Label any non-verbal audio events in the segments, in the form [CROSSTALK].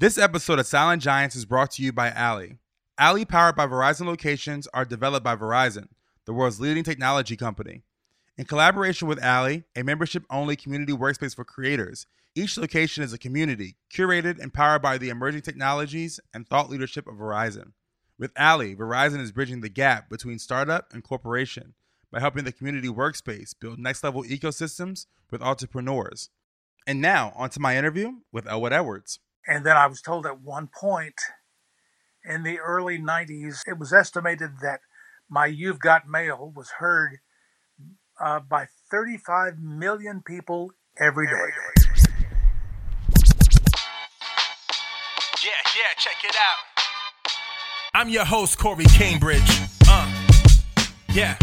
This episode of Silent Giants is brought to you by Alley. Alley, powered by Verizon locations, are developed by Verizon, the world's leading technology company. In collaboration with Alley, a membership-only community workspace for creators, each location is a community, curated and powered by the emerging technologies and thought leadership of Verizon. With Alley, Verizon is bridging the gap between startup and corporation by helping the community workspace build next level ecosystems with entrepreneurs. And now, onto my interview with Elwood Edwards. And then I was told at one point in the early 90s, it was estimated that my You've Got Mail was heard uh, by 35 million people every day. Yeah, yeah, check it out. I'm your host, Corey Cambridge. Uh, yeah.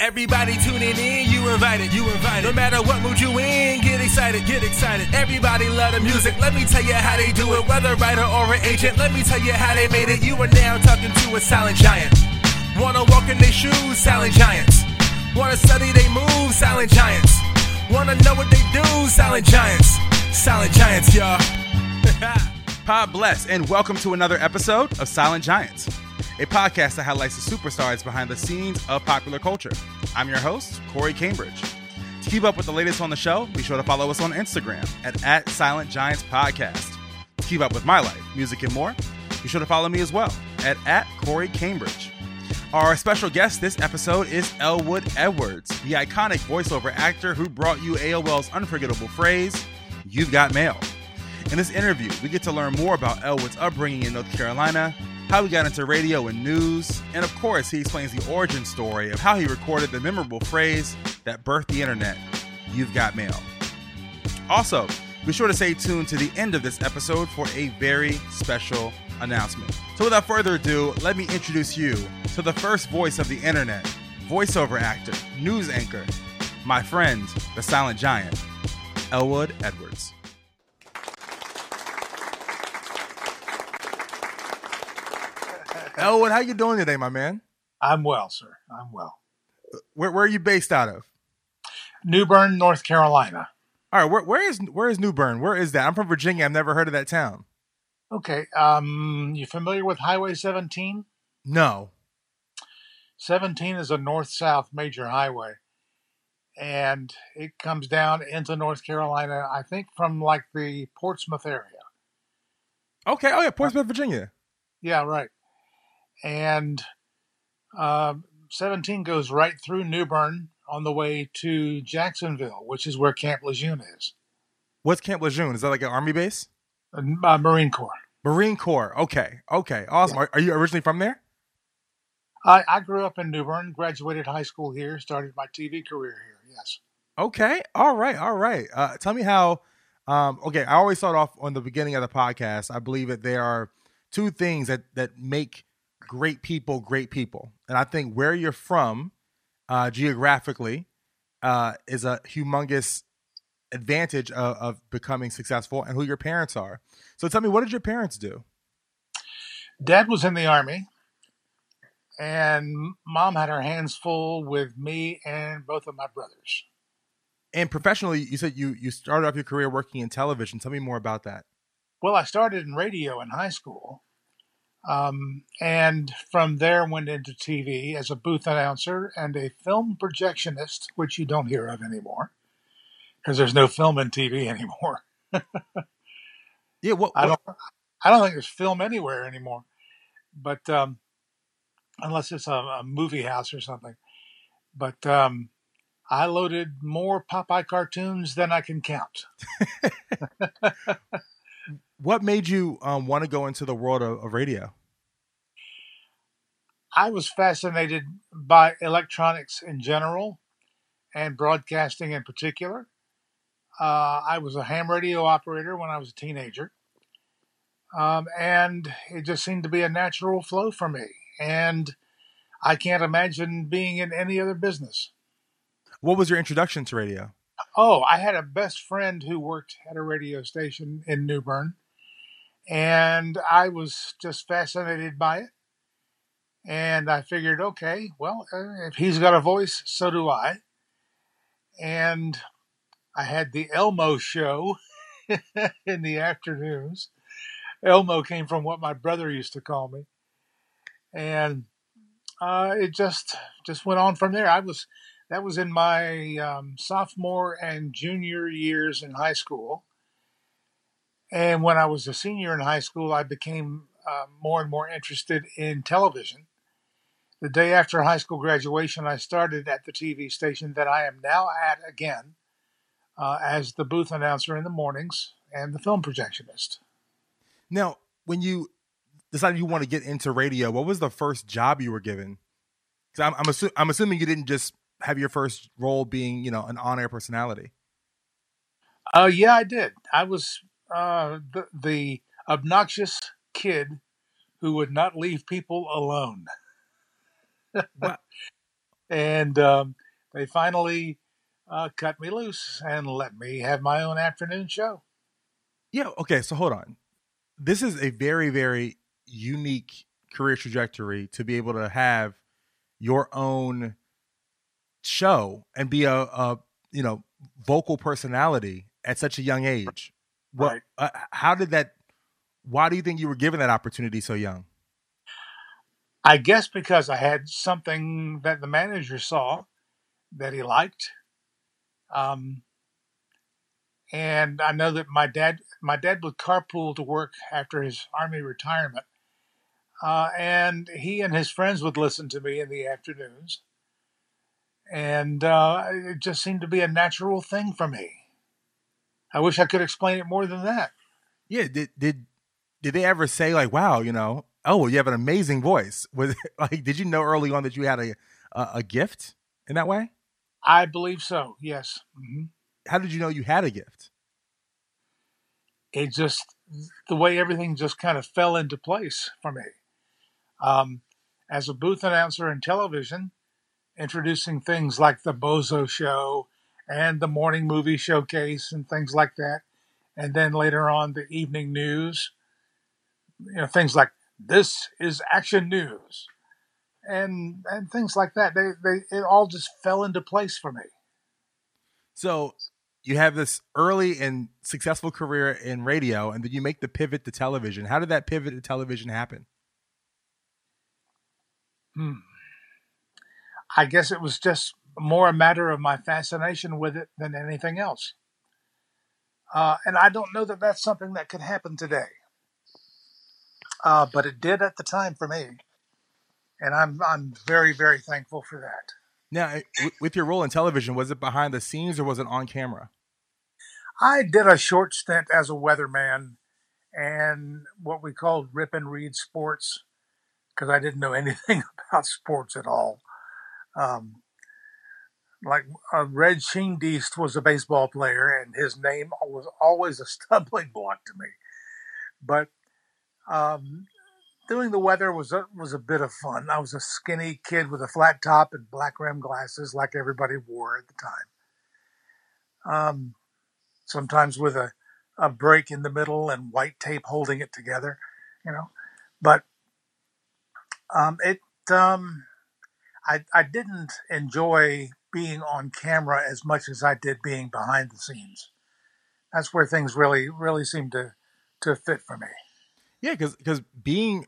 Everybody tuning in, you invited, you invited. No matter what mood you in, get excited, get excited. Everybody love the music, let me tell you how they do it. Whether writer or an agent, let me tell you how they made it. You are now talking to a silent giant. Wanna walk in their shoes, silent giants. Wanna study they moves, silent giants. Wanna know what they do, silent giants. Silent giants, y'all. [LAUGHS] [LAUGHS] Pod bless, and welcome to another episode of Silent Giants, a podcast that highlights the superstars behind the scenes of popular culture. I'm your host, Corey Cambridge. To keep up with the latest on the show, be sure to follow us on Instagram at, at Silent Giants Podcast. To keep up with my life, music, and more, be sure to follow me as well at, at Corey Cambridge. Our special guest this episode is Elwood Edwards, the iconic voiceover actor who brought you AOL's unforgettable phrase, You've Got Mail. In this interview, we get to learn more about Elwood's upbringing in North Carolina, how he got into radio and news, and of course, he explains the origin story of how he recorded the memorable phrase that birthed the internet You've Got Mail. Also, be sure to stay tuned to the end of this episode for a very special announcement. So, without further ado, let me introduce you to the first voice of the internet, voiceover actor, news anchor, my friend, the silent giant, Elwood Edwards. Elwood, how you doing today, my man? I'm well, sir. I'm well. Where, where are you based out of? New Bern, North Carolina. All right, where, where is where is New Bern? Where is that? I'm from Virginia. I've never heard of that town. Okay. Um, you familiar with Highway 17? No. 17 is a north-south major highway, and it comes down into North Carolina. I think from like the Portsmouth area. Okay. Oh yeah, Portsmouth, Virginia. Yeah, right. And um, 17 goes right through New Bern on the way to Jacksonville, which is where Camp Lejeune is. What's Camp Lejeune? Is that like an army base? Uh, Marine Corps. Marine Corps. Okay. Okay. Awesome. Yeah. Are, are you originally from there? I, I grew up in New Bern, graduated high school here, started my TV career here. Yes. Okay. All right. All right. Uh, tell me how. Um, okay. I always start off on the beginning of the podcast. I believe that there are two things that that make great people great people, and I think where you're from, uh, geographically, uh, is a humongous advantage of, of becoming successful, and who your parents are. So tell me, what did your parents do? Dad was in the Army, and mom had her hands full with me and both of my brothers. And professionally, you said you you started off your career working in television. Tell me more about that. Well, I started in radio in high school, um, and from there went into TV as a booth announcer and a film projectionist, which you don't hear of anymore because there's no film in TV [LAUGHS] anymore. Yeah. What? I don't. I don't think there's film anywhere anymore, but um, unless it's a, a movie house or something. But um, I loaded more Popeye cartoons than I can count. [LAUGHS] [LAUGHS] what made you um, want to go into the world of, of radio? I was fascinated by electronics in general and broadcasting in particular. Uh, I was a ham radio operator when I was a teenager. Um, and it just seemed to be a natural flow for me. And I can't imagine being in any other business. What was your introduction to radio? Oh, I had a best friend who worked at a radio station in New Bern, and I was just fascinated by it. And I figured, okay, well, uh, if he's got a voice, so do I. And I had the Elmo show [LAUGHS] in the afternoons. Elmo came from what my brother used to call me, and uh, it just just went on from there. I was that was in my um, sophomore and junior years in high school, and when I was a senior in high school, I became uh, more and more interested in television. The day after high school graduation, I started at the TV station that I am now at again uh, as the booth announcer in the mornings and the film projectionist. Now, when you decided you want to get into radio, what was the first job you were given? Because I'm I'm, assu- I'm assuming you didn't just have your first role being you know an on air personality. Oh uh, yeah, I did. I was uh, the, the obnoxious kid who would not leave people alone. [LAUGHS] and um, they finally uh, cut me loose and let me have my own afternoon show. Yeah. Okay. So hold on this is a very very unique career trajectory to be able to have your own show and be a, a you know vocal personality at such a young age what right. uh, how did that why do you think you were given that opportunity so young i guess because i had something that the manager saw that he liked um, and I know that my dad my dad would carpool to work after his army retirement, uh, and he and his friends would listen to me in the afternoons, and uh, it just seemed to be a natural thing for me. I wish I could explain it more than that. Yeah did did did they ever say like, "Wow, you know, oh, you have an amazing voice"? [LAUGHS] Was like, did you know early on that you had a a, a gift in that way? I believe so. Yes. Mm-hmm how did you know you had a gift? It just the way everything just kind of fell into place for me. Um, as a booth announcer in television, introducing things like the Bozo Show and the morning movie showcase and things like that, and then later on the evening news, you know, things like this is action news, and and things like that. They they it all just fell into place for me. So you have this early and successful career in radio, and then you make the pivot to television. How did that pivot to television happen? Hmm. I guess it was just more a matter of my fascination with it than anything else. Uh, and I don't know that that's something that could happen today. Uh, but it did at the time for me. And I'm, I'm very, very thankful for that. Now, with your role in television, was it behind the scenes or was it on camera? I did a short stint as a weatherman and what we called rip and read sports because I didn't know [LAUGHS] anything about sports at all. Um, like uh, Red Schoendienst was a baseball player, and his name was always a [LAUGHS] stumbling block to me. But um, doing the weather was a, was a bit of fun. I was a skinny kid with a flat top and black rim glasses, like everybody wore at the time. Um, sometimes with a, a break in the middle and white tape holding it together, you know. But um, it um, I I didn't enjoy being on camera as much as I did being behind the scenes. That's where things really really seemed to to fit for me. Yeah, because because being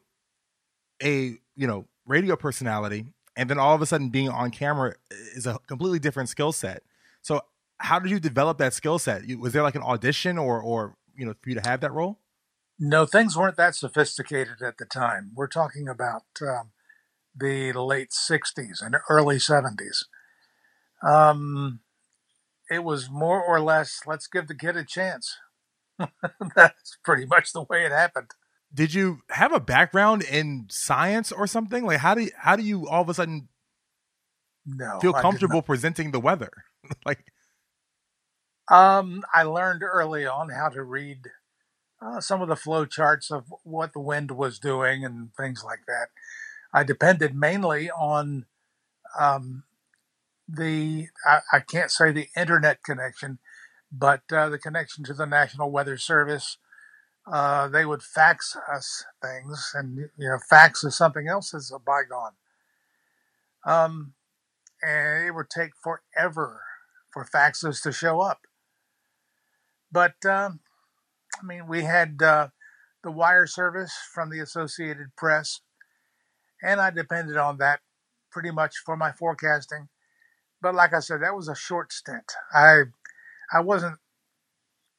a you know radio personality and then all of a sudden being on camera is a completely different skill set. So how did you develop that skill set? Was there like an audition or or you know for you to have that role? No, things weren't that sophisticated at the time. We're talking about um, the late '60s and early '70s. Um, it was more or less, let's give the kid a chance. [LAUGHS] That's pretty much the way it happened did you have a background in science or something? Like how do you, how do you all of a sudden no feel comfortable presenting the weather? [LAUGHS] like Um, I learned early on how to read uh, some of the flow charts of what the wind was doing and things like that. I depended mainly on um, the, I, I, can't say the internet connection, but uh, the connection to the National Weather Service. Uh, they would fax us things, and you know, fax is something else is a bygone. Um, and it would take forever for faxes to show up. But um, I mean, we had uh, the wire service from the Associated Press, and I depended on that pretty much for my forecasting. But like I said, that was a short stint. I I wasn't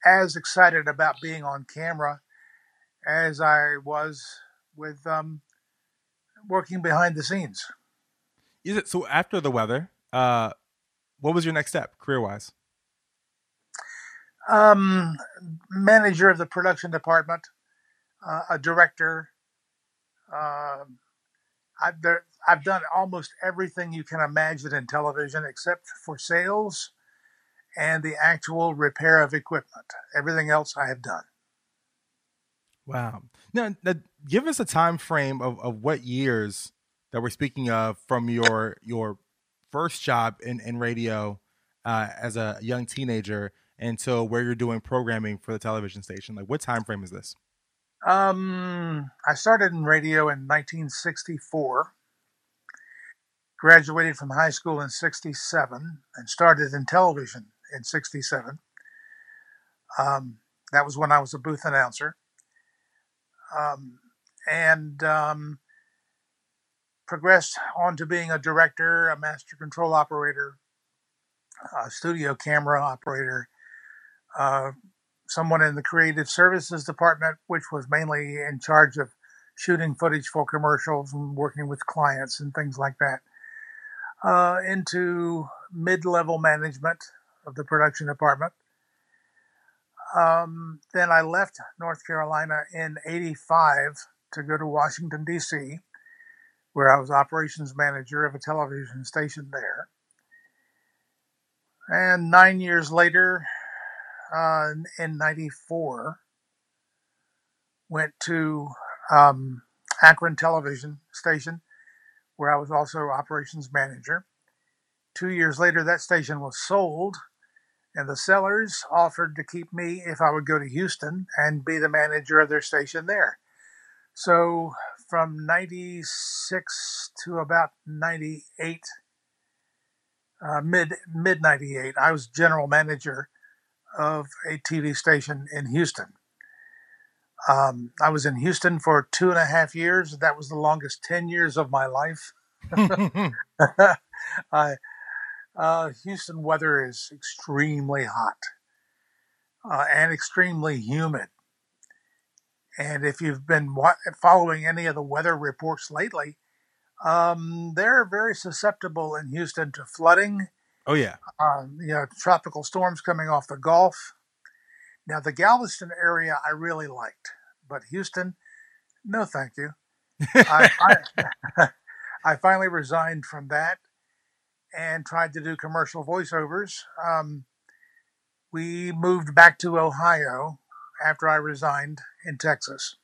as excited about being on camera as I was with um, working behind the scenes. Is it so? After the weather, uh, what was your next step career wise? Um, manager of the production department, uh, a director. Uh, I've, there, I've done almost everything you can imagine in television except for sales and the actual repair of equipment. Everything else I have done. Wow. Now, now give us a time frame of, of what years that we're speaking of from your your first job in, in radio uh, as a young teenager until where you're doing programming for the television station? Like, what time frame is this? Um, I started in radio in 1964. Graduated from high school in 67 and started in television in 67. Um, that was when I was a booth announcer. Um, and um, progressed on to being a director, a master control operator, a studio camera operator, uh, someone in the creative services department, which was mainly in charge of shooting footage for commercials and working with clients and things like that, uh, into mid level management of the production department. Um, then I left North Carolina in 85 to go to Washington, D.C., where I was operations manager of a television station there. And nine years later, uh, in 94 went to um, Akron Television Station, where I was also operations manager. Two years later, that station was sold, and the sellers offered to keep me if I would go to Houston and be the manager of their station there. So from 96 to about 98, uh, mid mid 98, I was general manager of a TV station in Houston. Um, I was in Houston for two and a half years. That was the longest 10 years of my life. [LAUGHS] [LAUGHS] I, uh, Houston weather is extremely hot uh, and extremely humid. And if you've been following any of the weather reports lately, um, they're very susceptible in Houston to flooding Oh yeah. Um, you know, tropical storms coming off the Gulf. Now the Galveston area I really liked, but Houston, no, thank you. I, I, [LAUGHS] [LAUGHS] I, finally resigned from that and tried to do commercial voiceovers. Um, we moved back to Ohio after I resigned in Texas.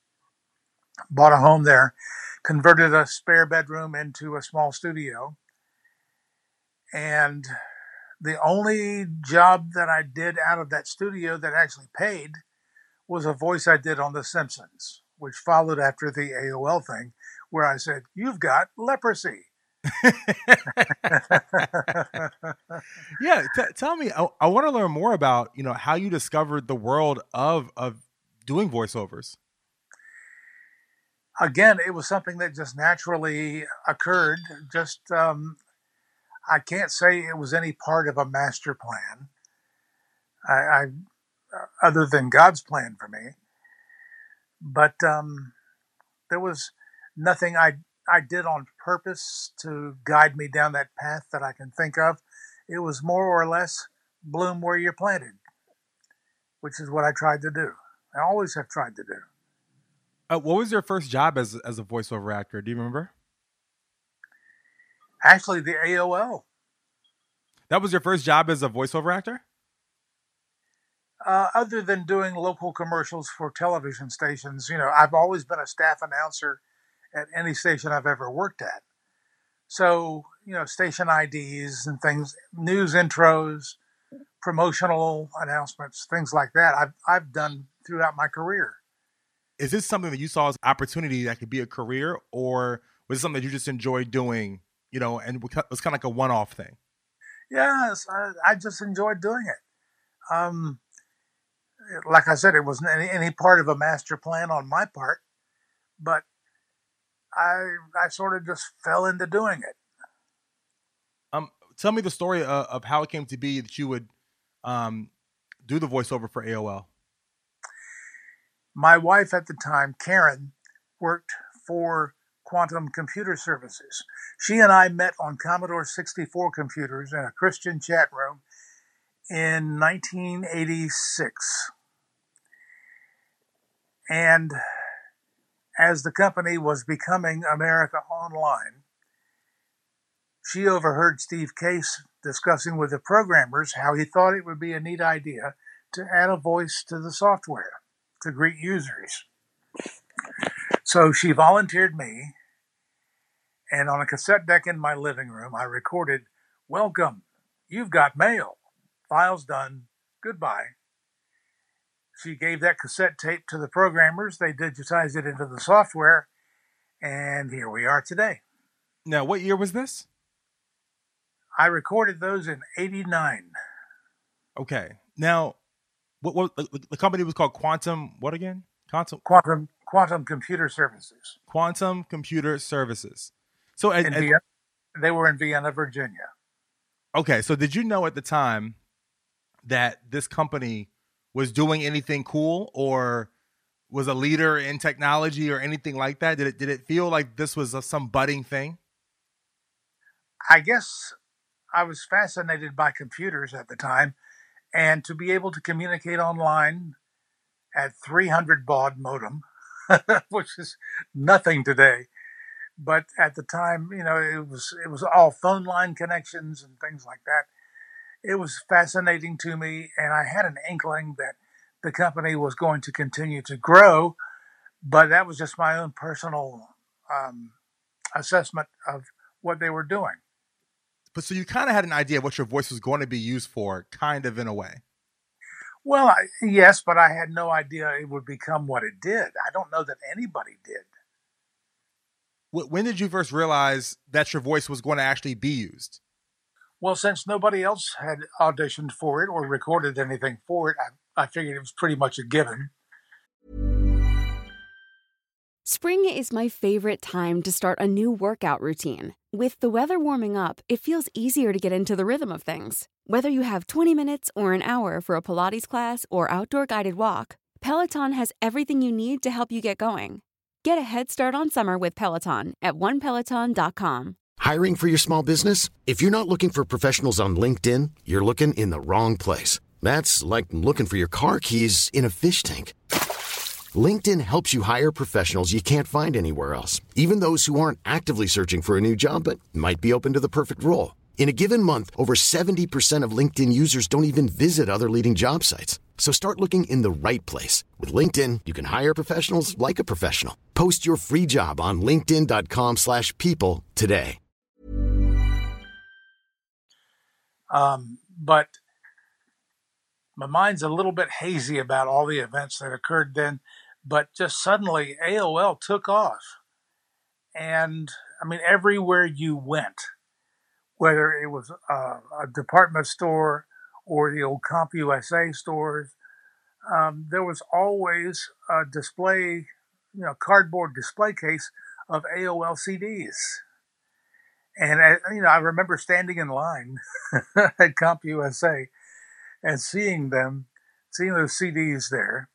Bought a home there, converted a spare bedroom into a small studio, and the only job that I did out of that studio that actually paid was a voice I did on The Simpsons, which followed after the AOL thing, where I said, You've got leprosy. [LAUGHS] yeah, t- tell me. I, I want to learn more about you know how you discovered the world of of doing voiceovers. Again, it was something that just naturally occurred. Just um, I can't say it was any part of a master plan. I, I uh, other than God's plan for me, but um, there was nothing I I did on purpose to guide me down that path that I can think of. It was more or less bloom where you're planted, which is what I tried to do. I always have tried to do. Uh, what was your first job as as a voiceover actor? Do you remember? Actually, the AOL. That was your first job as a voiceover actor? Uh, other than doing local commercials for television stations, you know, I've always been a staff announcer at any station I've ever worked at. So, you know, station IDs and things, news intros, promotional announcements, things like that. I've I've done throughout my career. Is this something that you saw as opportunity that could be a career, or was it something that you just enjoyed doing? You know, and it was kind of like a one-off thing. Yes, I, I just enjoyed doing it. Um, like I said, it wasn't any, any part of a master plan on my part, but I I sort of just fell into doing it. Um, tell me the story of, of how it came to be that you would um, do the voiceover for AOL. My wife at the time, Karen, worked for Quantum Computer Services. She and I met on Commodore 64 computers in a Christian chat room in 1986. And as the company was becoming America Online, she overheard Steve Case discussing with the programmers how he thought it would be a neat idea to add a voice to the software to greet users. So she volunteered me, and on a cassette deck in my living room, I recorded, Welcome, you've got mail. Files done. Goodbye. She gave that cassette tape to the programmers. They digitized it into the software, and here we are today. Now, what year was this? I recorded those in '89. Okay. Now, what, what the, company was called Quantum? What again? Quantum Quantum Quantum Computer Services. Quantum Computer Services. So, Vienna, they were in Vienna, Virginia. Okay, so did you know at the time that this company was doing anything cool or was a leader in technology or anything like that? Did it did it feel like this was a, some budding thing? I guess I was fascinated by computers at the time, and to be able to communicate online at 300 baud modem, [LAUGHS] which is nothing today. But at the time, you know, it was it was all phone line connections and things like that it was fascinating to me, and I had an inkling that the company was going to continue to grow, but that was just my own personal um, assessment of what they were doing. But so you kind of had an idea of what your voice was going to be used for, kind of in a way. Well, I, yes, but I had no idea it would become what it did. I don't know that anybody did. When did you first realize that your voice was going to actually be used? Well, since nobody else had auditioned for it or recorded anything for it, I, I figured it was pretty much a given. Spring is my favorite time to start a new workout routine. With the weather warming up, it feels easier to get into the rhythm of things. Whether you have 20 minutes or an hour for a Pilates class or outdoor guided walk, Peloton has everything you need to help you get going. Get a head start on summer with Peloton at onepeloton.com. Hiring for your small business? If you're not looking for professionals on LinkedIn, you're looking in the wrong place. That's like looking for your car keys in a fish tank. LinkedIn helps you hire professionals you can't find anywhere else, even those who aren't actively searching for a new job but might be open to the perfect role. In a given month, over 70% of LinkedIn users don't even visit other leading job sites. So start looking in the right place. With LinkedIn, you can hire professionals like a professional. Post your free job on linkedin.com slash people today. Um, but my mind's a little bit hazy about all the events that occurred then. But just suddenly, AOL took off. And I mean, everywhere you went, whether it was a, a department store or the old CompUSA stores, um, there was always a display, you know, cardboard display case of AOL CDs. And I, you know, I remember standing in line [LAUGHS] at CompUSA and seeing them, seeing those CDs there,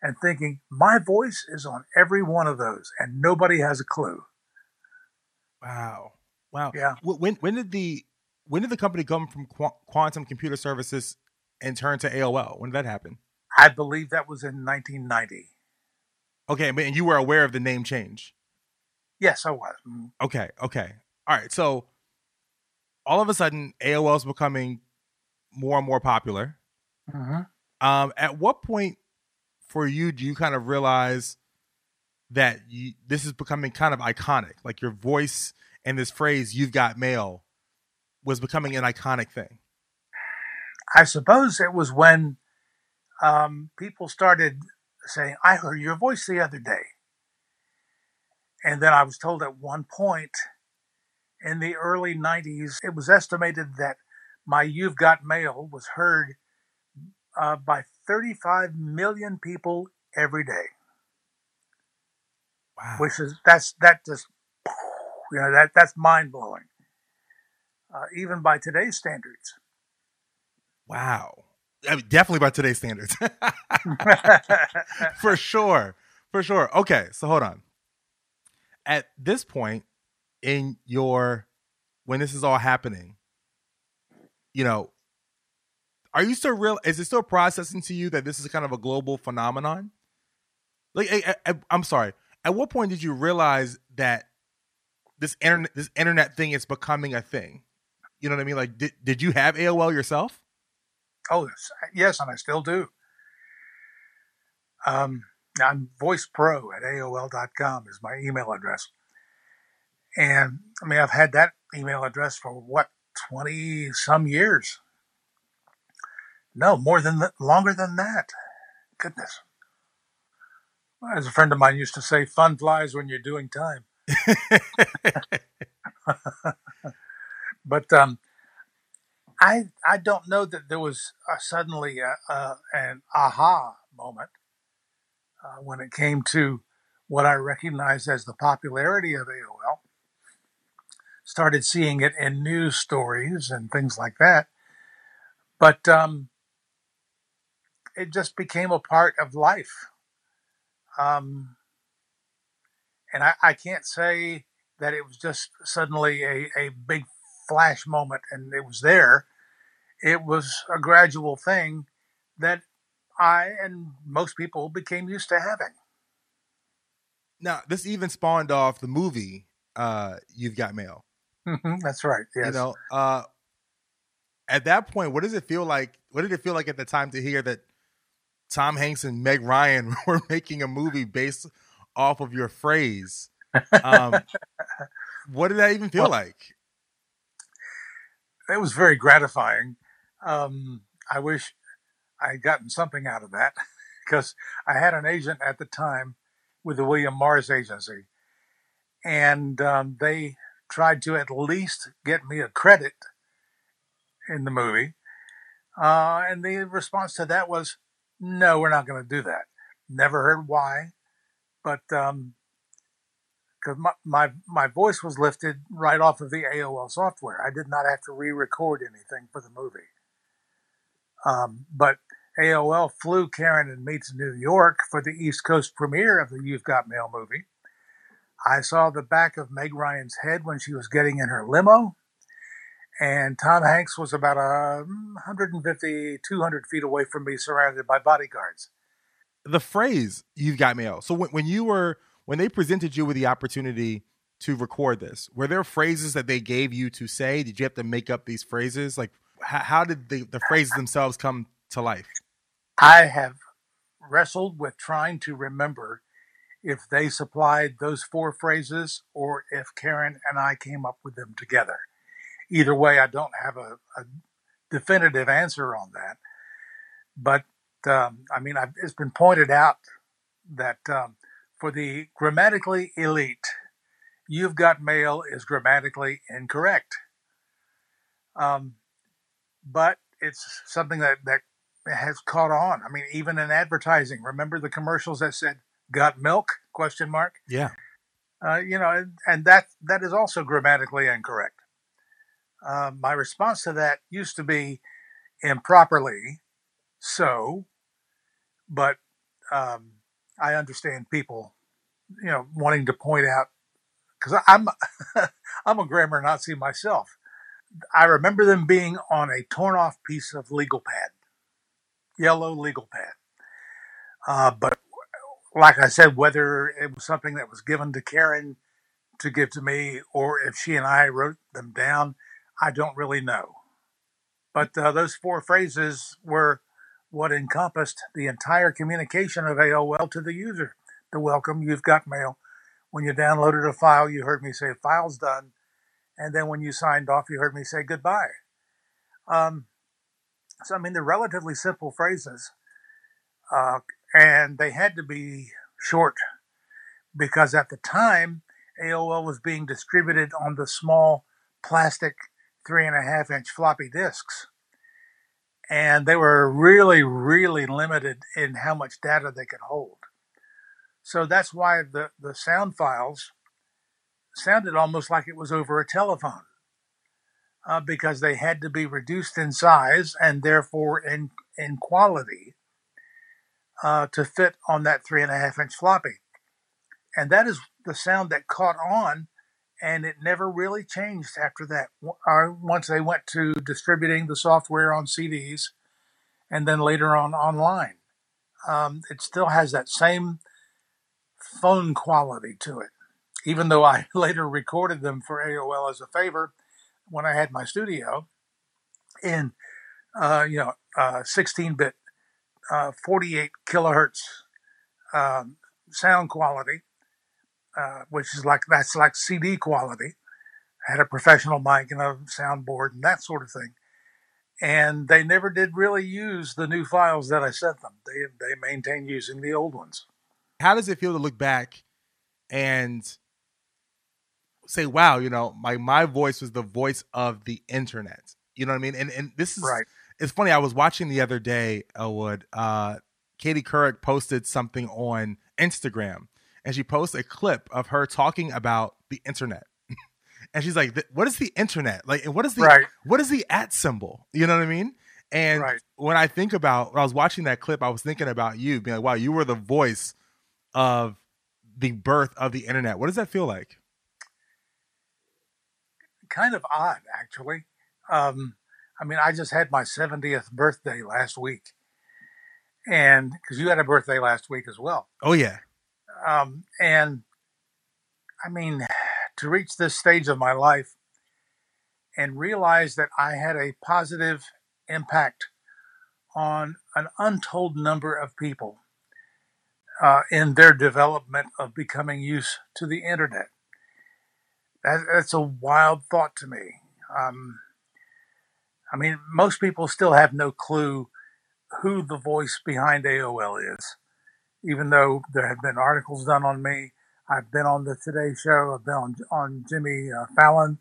and thinking, my voice is on every one of those, and nobody has a clue. Wow, wow, yeah. When when did the when did the company come from Qu- Quantum Computer Services and turn to AOL? When did that happen? I believe that was in 1990. Okay, and you were aware of the name change. Yes, I was. Mm. Okay, okay all right, so all of a sudden AOL is becoming more and more popular. Mm-hmm. Um, at what point for you do you kind of realize that you, this is becoming kind of iconic? Like your voice and this phrase "You've got mail" was becoming an iconic thing. I suppose it was when um, people started saying, "I heard your voice the other day," and then I was told at one point in the early '90s, it was estimated that my "You've Got Mail" was heard uh, by 35 million people every day. Wow. Which is that's that just you know that that's mind blowing, uh, even by today's standards. Wow. I mean, definitely by today's standards. [LAUGHS] For sure. For sure. Okay, so hold on. At this point in your when this is all happening, you know, are you still real is it still processing to you that this is kind of a global phenomenon? Like I, I, I'm sorry. At what point did you realize that this internet this internet thing is becoming a thing? You know what I mean? Like did, did you have AOL yourself? Oh, yes, and I still do. Um, I'm voicepro at AOL.com is my email address. And I mean, I've had that email address for what, 20 some years? No, more than longer than that. Goodness. As a friend of mine used to say, fun flies when you're doing time. [LAUGHS] but um, I I don't know that there was uh, suddenly a, a, an aha moment uh, when it came to what I recognized as the popularity of AOL. Started seeing it in news stories and things like that, but um, it just became a part of life. Um, and I, I can't say that it was just suddenly a, a big flash moment and it was there it was a gradual thing that I and most people became used to having. Now, this even spawned off the movie uh, "You've Got Mail." Mm-hmm, that's right. Yes. You know, uh, at that point, what does it feel like? What did it feel like at the time to hear that Tom Hanks and Meg Ryan [LAUGHS] were making a movie based off of your phrase? Um, [LAUGHS] what did that even feel well, like? It was very gratifying. Um, I wish I had gotten something out of that [LAUGHS] because I had an agent at the time with the William Morris Agency, and um, they tried to at least get me a credit in the movie. Uh, and the response to that was, no, we're not going to do that. Never heard why, but um, because my, my my voice was lifted right off of the AOL software. I did not have to re-record anything for the movie. Um, but AOL flew Karen and me to New York for the East Coast premiere of the You've Got Mail movie. I saw the back of Meg Ryan's head when she was getting in her limo. And Tom Hanks was about a 150, 200 feet away from me, surrounded by bodyguards. The phrase "You've got mail." So when, when you were when they presented you with the opportunity to record this, were there phrases that they gave you to say? Did you have to make up these phrases? Like how, how did the, the phrases themselves come to life? I have wrestled with trying to remember if they supplied those four phrases or if Karen and I came up with them together. Either way, I don't have a, a definitive answer on that. But um, I mean, I've, it's been pointed out that um, for the grammatically elite, you've got mail is grammatically incorrect. Um, but it's something that that has caught on. I mean, even in advertising, remember the commercials that said "Got milk?" question mark. Yeah. Uh, you know, and, and, that that is also grammatically incorrect. Uh, my response to that used to be improperly so, but um, I understand people, you know, wanting to point out because I'm [LAUGHS] I'm a grammar Nazi myself. I remember them being on a torn off piece of legal pad, yellow legal pad. Uh, but like I said, whether it was something that was given to Karen to give to me or if she and I wrote them down, I don't really know. But uh, those four phrases were what encompassed the entire communication of AOL to the user. The welcome, you've got mail. When you downloaded a file, you heard me say file's done. And then when you signed off, you heard me say goodbye. Um, so, I mean, they're relatively simple phrases. Uh, and they had to be short because at the time, AOL was being distributed on the small plastic three and a half inch floppy disks. And they were really, really limited in how much data they could hold. So that's why the, the sound files sounded almost like it was over a telephone uh, because they had to be reduced in size and therefore in, in quality uh, to fit on that three and a half inch floppy. And that is the sound that caught on and it never really changed after that. Once they went to distributing the software on CDs and then later on online, um, it still has that same phone quality to it. Even though I [LAUGHS] later recorded them for AOL as a favor when I had my studio in, uh, you know, 16-bit, uh, uh, 48 kilohertz um, sound quality, uh, which is like that's like CD quality. I had a professional mic and a soundboard and that sort of thing. And they never did really use the new files that I sent them. They they maintained using the old ones. How does it feel to look back and say, "Wow, you know, my my voice was the voice of the internet." You know what I mean? And and this is right. It's funny. I was watching the other day, Elwood. Uh, Katie Couric posted something on Instagram, and she posts a clip of her talking about the internet. [LAUGHS] and she's like, "What is the internet? Like, what is the right. what is the at symbol? You know what I mean?" And right. when I think about when I was watching that clip, I was thinking about you, being like, "Wow, you were the voice of the birth of the internet." What does that feel like? Kind of odd, actually. Um, I mean, I just had my 70th birthday last week, and because you had a birthday last week as well. Oh yeah. Um, and I mean, to reach this stage of my life and realize that I had a positive impact on an untold number of people uh, in their development of becoming used to the internet. That, that's a wild thought to me. Um, I mean, most people still have no clue who the voice behind AOL is even though there have been articles done on me. I've been on the Today Show. I've been on, on Jimmy uh, Fallon.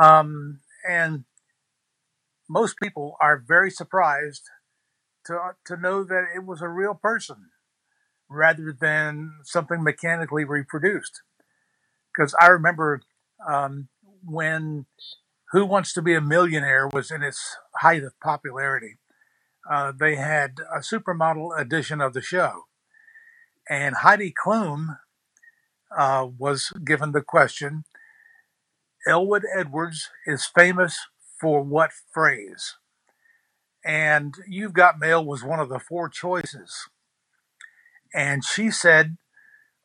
Um, and most people are very surprised to, to know that it was a real person rather than something mechanically reproduced. Because I remember um, when Who Wants to Be a Millionaire was in its height of popularity uh, they had a supermodel edition of the show. And Heidi Klum uh, was given the question Elwood Edwards is famous for what phrase? And You've Got Mail was one of the four choices. And she said,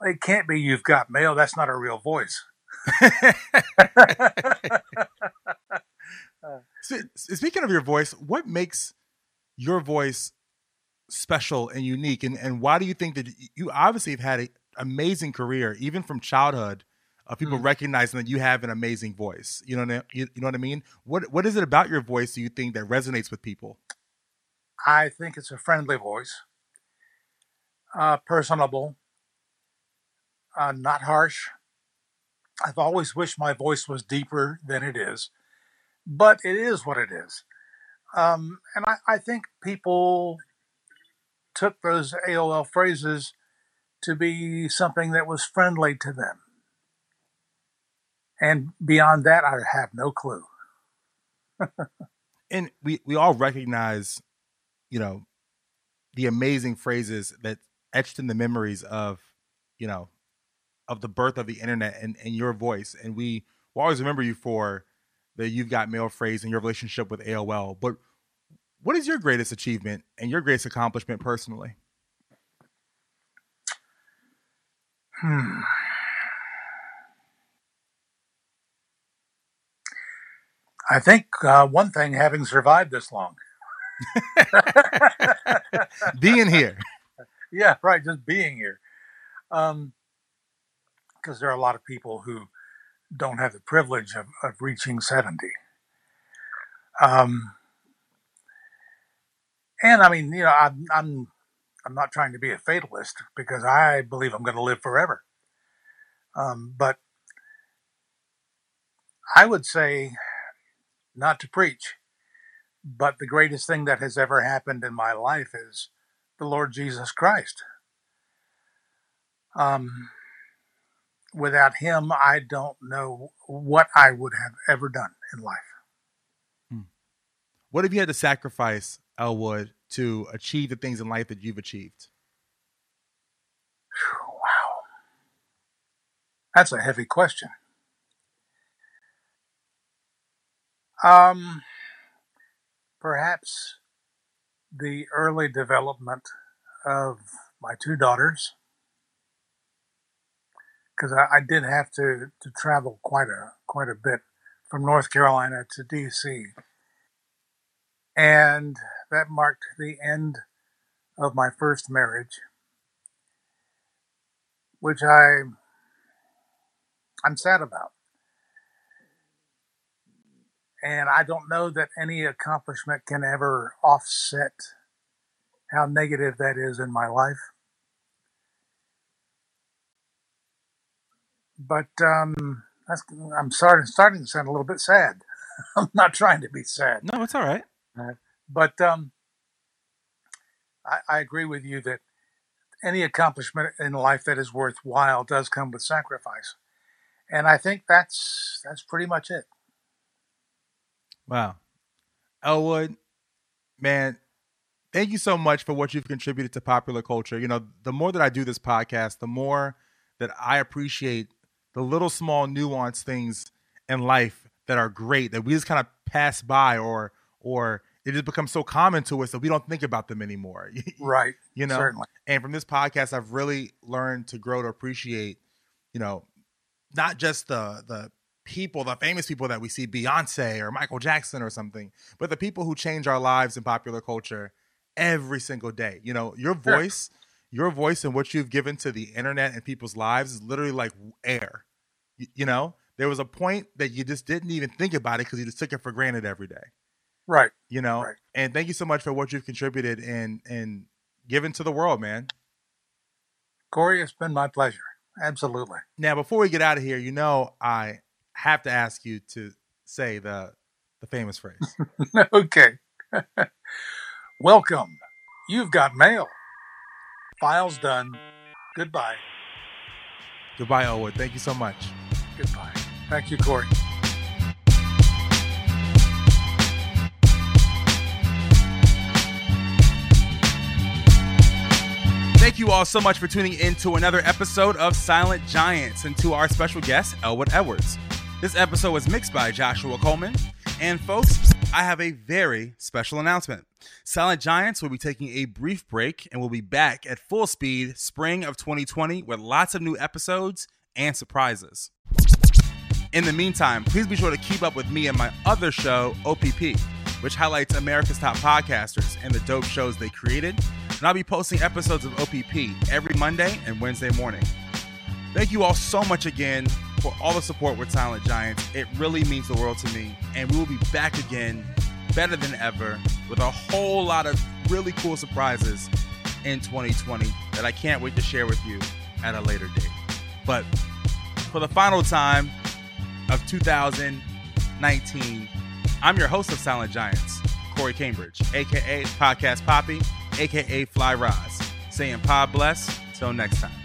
It can't be You've Got Mail. That's not a real voice. [LAUGHS] [LAUGHS] Speaking of your voice, what makes your voice special and unique and, and why do you think that you obviously have had an amazing career even from childhood of people mm recognizing that you have an amazing voice you know you, you know what i mean? What what is it about your voice do you think that resonates with people? I think it's a friendly voice uh, personable uh, not harsh. I've always wished my voice was deeper than it is but it is what it is um, and I, I think people took those AOL phrases to be something that was friendly to them. And beyond that, I have no clue. [LAUGHS] and we, we all recognize, you know, the amazing phrases that etched in the memories of, you know, of the birth of the internet and, and your voice. And we will always remember you for the You've Got Mail phrase and your relationship with AOL. But what is your greatest achievement and your greatest accomplishment personally? Hmm. I think uh, one thing, having survived this long. [LAUGHS] Being here. Yeah, right. Just being here. Um, because there are a lot of people who don't have the privilege of, of reaching 70. Um, and I mean, you know, I'm, I'm, I'm not trying to be a fatalist because I believe I'm going to live forever. Um, but I would say, not to preach, but the greatest thing that has ever happened in my life is the Lord Jesus Christ. Um, without him, I don't know what I would have ever done in life. What have you had to sacrifice, Elwood, to achieve the things in life that you've achieved? Wow. That's a heavy question. Um, perhaps the early development of my two daughters, because I, I did have to, to travel quite a quite a bit from North Carolina to D.C. And that marked the end of my first marriage, which I I'm sad about. And I don't know that any accomplishment can ever offset how negative that is in my life. But um, that's, I'm starting starting to sound a little bit sad. [LAUGHS] I'm not trying to be sad. No, it's all right. But um, I, I agree with you that any accomplishment in life that is worthwhile does come with sacrifice, and I think that's that's pretty much it. Wow. Elwood, man, thank you so much for what you've contributed to popular culture. You know, the more that I do this podcast, the more that I appreciate the little small nuanced things in life that are great that we just kind of pass by or or it just becomes so common to us that we don't think about them anymore. [LAUGHS] Right. you know. Certainly. And from this podcast I've really learned to grow to appreciate, you know, not just the the people, the famous people that we see, Beyonce or Michael Jackson or something, but the people who change our lives in popular culture every single day. You know, your Sure. voice, your voice and what you've given to the internet and people's lives is literally like air. You, you know, there was a point that you just didn't even think about it because you just took it for granted every day. Right. You know, Right. and thank you so much for what you've contributed and and given to the world, man. Corey, it's been my pleasure. Absolutely. Now, before we get out of here, you know, I have to ask you to say the the famous phrase. [LAUGHS] okay. [LAUGHS] Welcome. You've got mail. Files done. Goodbye. Goodbye, Elwood. Thank you so much. Goodbye. Thank you, Corey. Thank you all so much for tuning in to another episode of Silent Giants and to our special guest, Elwood Edwards. This episode was mixed by Joshua Coleman. And folks, I have a very special announcement. Silent Giants will be taking a brief break and will be back at full speed spring of 2020 with lots of new episodes and surprises. In the meantime, please be sure to keep up with me and my other show, OPP, which highlights America's top podcasters and the dope shows they created. And I'll be posting episodes of OPP every Monday and Wednesday morning. Thank you all so much again for all the support with Silent Giants. It really means the world to me. And we will be back again, better than ever, with a whole lot of really cool surprises in 2020 that I can't wait to share with you at a later date. But for the final time of 2019, I'm your host of Silent Giants, Corey Cambridge, aka Podcast Poppy, aka Fly Roz, saying pod bless. Till next time.